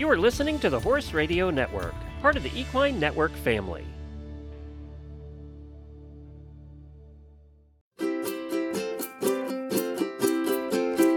You are listening to the Horse Radio Network, part of the Equine Network family.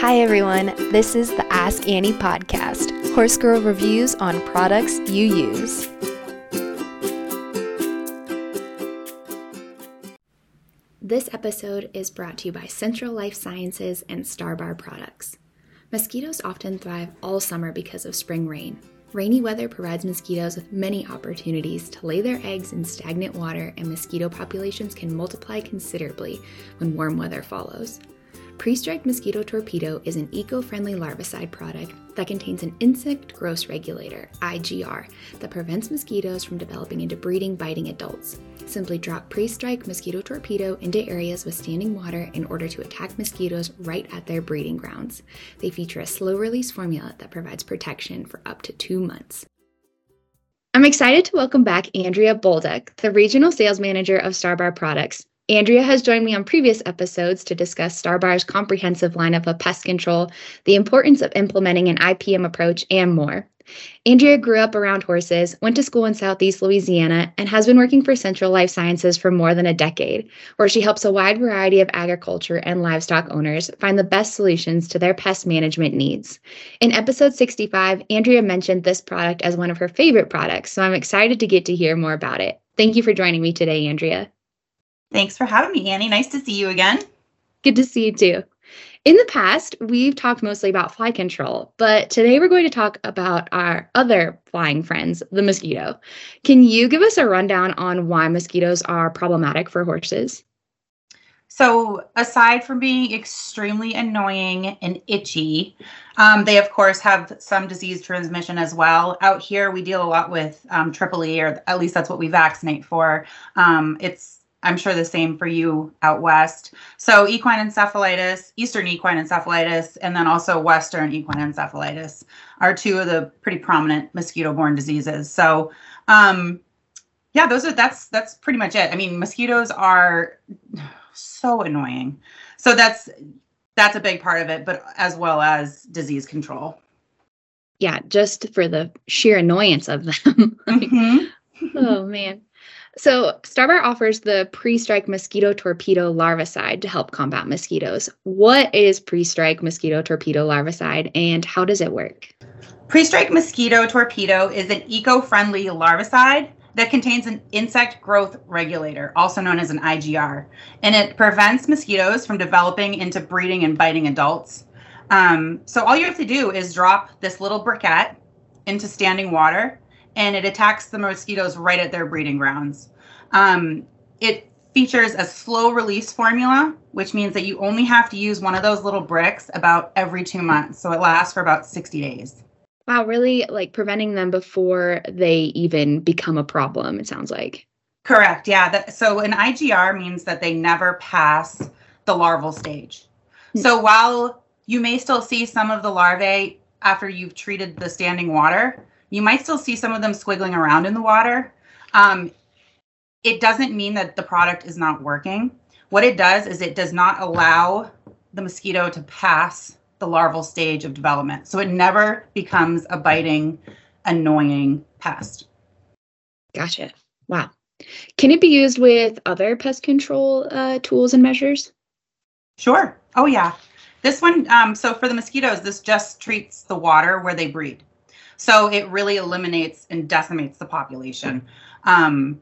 Hi, everyone. This is the Ask Annie podcast, Horse Girl reviews on products you use. This episode is brought to you by Central Life Sciences and Starbar Products. Mosquitoes often thrive all summer because of spring rain. Rainy weather provides mosquitoes with many opportunities to lay their eggs in stagnant water, and mosquito populations can multiply considerably when warm weather follows. Pre-Strike Mosquito Torpedo is an eco-friendly larvicide product that contains an insect growth regulator, IGR, that prevents mosquitoes from developing into breeding biting adults. Simply drop Pre-Strike Mosquito Torpedo into areas with standing water in order to attack mosquitoes right at their breeding grounds. They feature a slow-release formula that provides protection for up to 2 months. I'm excited to welcome back Andrea Bolduc, the Regional Sales Manager of Starbar Products. Andrea has joined me on previous episodes to discuss Starbar's comprehensive lineup of pest control, the importance of implementing an IPM approach, and more. Andrea grew up around horses, went to school in Southeast Louisiana, and has been working for Central Life Sciences for more than a decade, where she helps a wide variety of agriculture and livestock owners find the best solutions to their pest management needs. In episode 65, Andrea mentioned this product as one of her favorite products, so I'm excited to get to hear more about it. Thank you for joining me today, Andrea. Thanks for having me, Annie. Nice to see you again. Good to see you too. In the past, we've talked mostly about fly control, but today we're going to talk about our other flying friends, the mosquito. Can you give us a rundown on why mosquitoes are problematic for horses? So, aside from being extremely annoying and itchy, um, they of course have some disease transmission as well. Out here, we deal a lot with um, triple E, or at least that's what we vaccinate for. Um, it's I'm sure the same for you out west. So equine encephalitis, eastern equine encephalitis, and then also western equine encephalitis are two of the pretty prominent mosquito-borne diseases. So um, yeah, those are that's that's pretty much it. I mean, mosquitoes are so annoying. So that's that's a big part of it, but as well as disease control. Yeah, just for the sheer annoyance of them. like, mm-hmm. oh man. So, Starbar offers the pre strike mosquito torpedo larvicide to help combat mosquitoes. What is pre strike mosquito torpedo larvicide and how does it work? Pre strike mosquito torpedo is an eco friendly larvicide that contains an insect growth regulator, also known as an IGR, and it prevents mosquitoes from developing into breeding and biting adults. Um, so, all you have to do is drop this little briquette into standing water and it attacks the mosquitoes right at their breeding grounds. Um, it features a slow release formula, which means that you only have to use one of those little bricks about every two months. So it lasts for about 60 days. Wow, really like preventing them before they even become a problem, it sounds like. Correct. Yeah. That, so an IGR means that they never pass the larval stage. Hmm. So while you may still see some of the larvae after you've treated the standing water, you might still see some of them squiggling around in the water. Um, it doesn't mean that the product is not working. What it does is it does not allow the mosquito to pass the larval stage of development. So it never becomes a biting, annoying pest. Gotcha. Wow. Can it be used with other pest control uh, tools and measures? Sure. Oh, yeah. This one, um, so for the mosquitoes, this just treats the water where they breed. So it really eliminates and decimates the population. Um,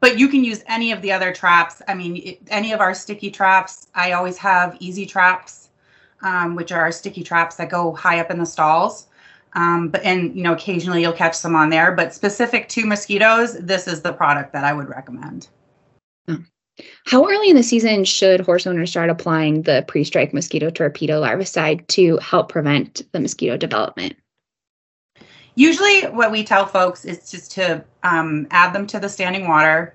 but you can use any of the other traps. I mean, it, any of our sticky traps. I always have easy traps, um, which are sticky traps that go high up in the stalls. Um, but and you know, occasionally you'll catch some on there. But specific to mosquitoes, this is the product that I would recommend. How early in the season should horse owners start applying the pre-strike mosquito torpedo larvicide to help prevent the mosquito development? Usually, what we tell folks is just to um, add them to the standing water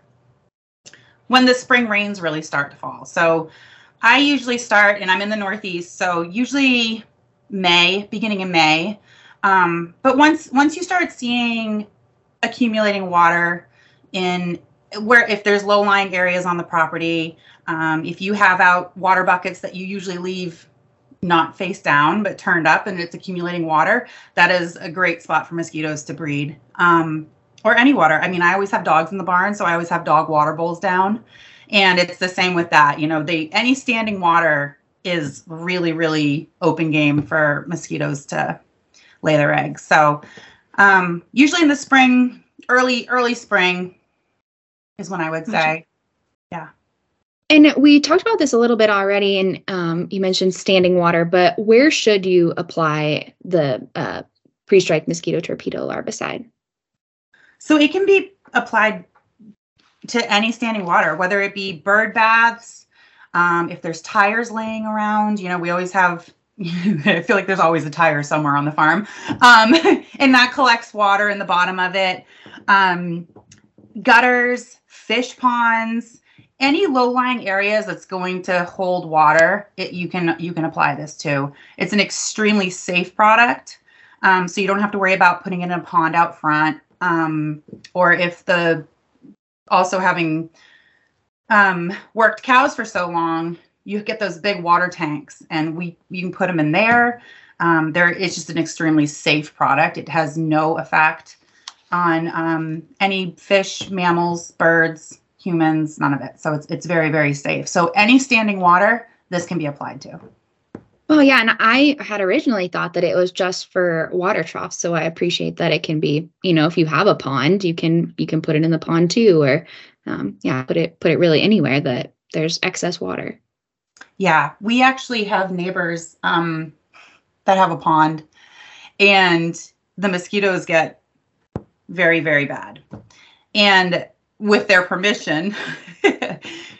when the spring rains really start to fall. So, I usually start, and I'm in the Northeast, so usually May, beginning in May. Um, but once once you start seeing accumulating water in where if there's low lying areas on the property, um, if you have out water buckets that you usually leave not face down but turned up and it's accumulating water, that is a great spot for mosquitoes to breed. Um, or any water. I mean, I always have dogs in the barn, so I always have dog water bowls down. And it's the same with that. You know, they any standing water is really, really open game for mosquitoes to lay their eggs. So um, usually in the spring, early, early spring is when I would say. Yeah. And we talked about this a little bit already, and um, you mentioned standing water, but where should you apply the uh, pre-strike mosquito torpedo larvicide? So it can be applied to any standing water, whether it be bird baths, um, if there's tires laying around, you know, we always have. I feel like there's always a tire somewhere on the farm, um, and that collects water in the bottom of it. Um, gutters, fish ponds, any low-lying areas that's going to hold water, it, you can you can apply this to. It's an extremely safe product, um, so you don't have to worry about putting it in a pond out front, um, or if the also having um, worked cows for so long, you get those big water tanks, and we you can put them in there. Um, there, it's just an extremely safe product. It has no effect on um, any fish, mammals, birds, humans, none of it. So it's it's very very safe. So any standing water, this can be applied to. Oh yeah, and I had originally thought that it was just for water troughs. So I appreciate that it can be, you know, if you have a pond, you can you can put it in the pond too, or um, yeah, put it put it really anywhere that there's excess water. Yeah, we actually have neighbors um, that have a pond, and the mosquitoes get very very bad, and with their permission,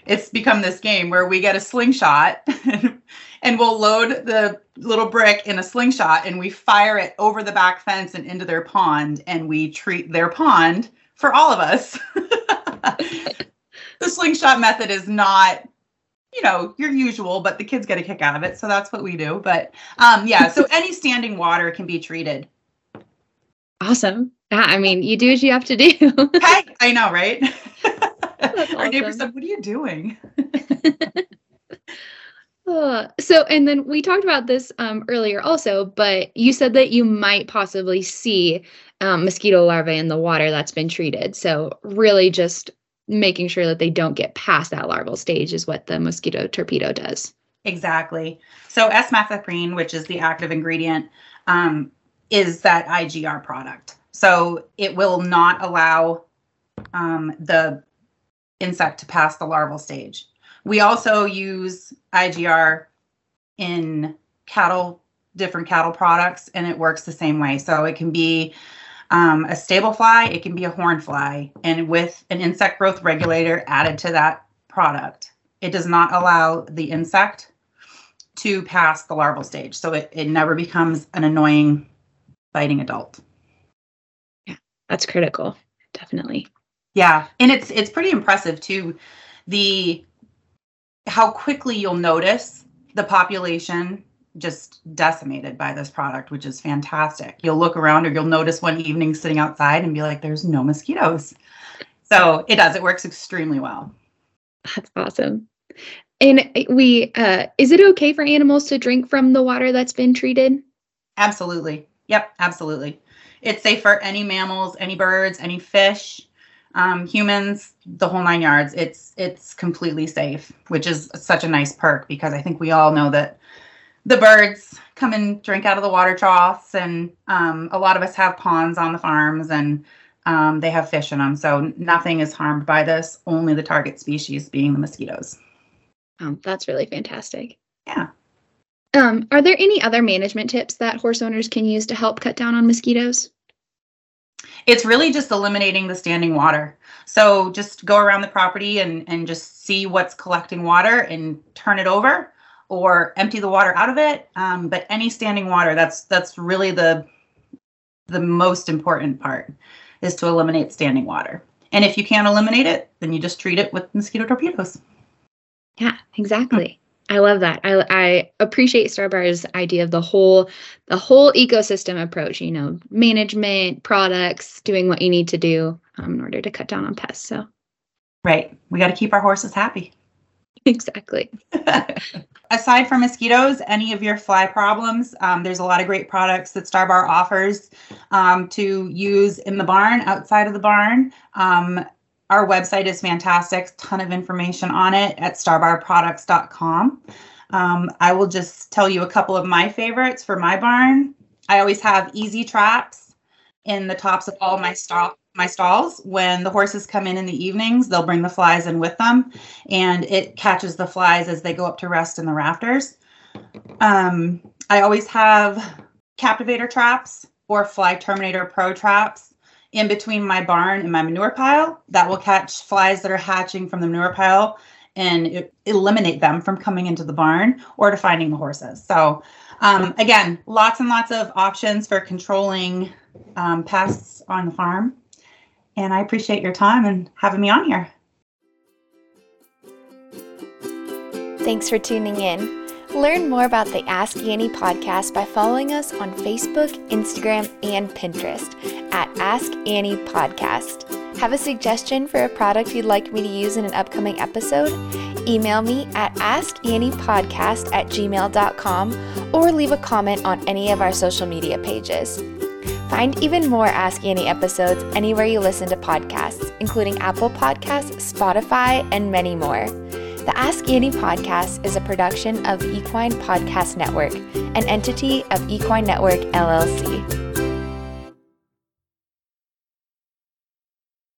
it's become this game where we get a slingshot and we'll load the little brick in a slingshot and we fire it over the back fence and into their pond and we treat their pond for all of us. the slingshot method is not you know your usual but the kids get a kick out of it so that's what we do. But um yeah so any standing water can be treated. Awesome yeah i mean you do what you have to do hey i know right our awesome. neighbor said what are you doing uh, so and then we talked about this um, earlier also but you said that you might possibly see um, mosquito larvae in the water that's been treated so really just making sure that they don't get past that larval stage is what the mosquito torpedo does. Exactly. So S-methoprene, which is the active ingredient, um, is that IGR product. So it will not allow um, the insect to pass the larval stage. We also use IGR in cattle, different cattle products, and it works the same way. So it can be um, a stable fly, it can be a horn fly, and with an insect growth regulator added to that product, it does not allow the insect to pass the larval stage. So it, it never becomes an annoying biting adult. That's critical. Definitely. Yeah. And it's it's pretty impressive too. The how quickly you'll notice the population just decimated by this product, which is fantastic. You'll look around or you'll notice one evening sitting outside and be like, there's no mosquitoes. So it does, it works extremely well. That's awesome. And we, uh, is it okay for animals to drink from the water that's been treated? Absolutely. Yep, absolutely. It's safe for any mammals, any birds, any fish, um, humans, the whole nine yards. It's it's completely safe, which is such a nice perk because I think we all know that the birds come and drink out of the water troughs, and um, a lot of us have ponds on the farms, and um, they have fish in them. So nothing is harmed by this. Only the target species being the mosquitoes. Oh, that's really fantastic. Yeah. Um, are there any other management tips that horse owners can use to help cut down on mosquitoes? It's really just eliminating the standing water. So just go around the property and, and just see what's collecting water and turn it over or empty the water out of it. Um, but any standing water, that's that's really the the most important part is to eliminate standing water. And if you can't eliminate it, then you just treat it with mosquito torpedoes. Yeah, exactly. I love that. I, I appreciate Starbar's idea of the whole the whole ecosystem approach. You know, management, products, doing what you need to do um, in order to cut down on pests. So, right, we got to keep our horses happy. Exactly. Aside from mosquitoes, any of your fly problems, um, there's a lot of great products that Starbar offers um, to use in the barn, outside of the barn. Um, our website is fantastic, ton of information on it at starbarproducts.com. Um, I will just tell you a couple of my favorites for my barn. I always have easy traps in the tops of all my stall my stalls when the horses come in in the evenings they'll bring the flies in with them and it catches the flies as they go up to rest in the rafters um, i always have captivator traps or fly terminator pro traps in between my barn and my manure pile that will catch flies that are hatching from the manure pile and eliminate them from coming into the barn or to finding the horses so um, again lots and lots of options for controlling um, pests on the farm and I appreciate your time and having me on here. Thanks for tuning in. Learn more about the Ask Annie podcast by following us on Facebook, Instagram, and Pinterest at Ask Annie Podcast. Have a suggestion for a product you'd like me to use in an upcoming episode? Email me at askanniepodcast at gmail.com or leave a comment on any of our social media pages. Find even more Ask Annie episodes anywhere you listen to podcasts, including Apple Podcasts, Spotify, and many more. The Ask Annie podcast is a production of Equine Podcast Network, an entity of Equine Network LLC.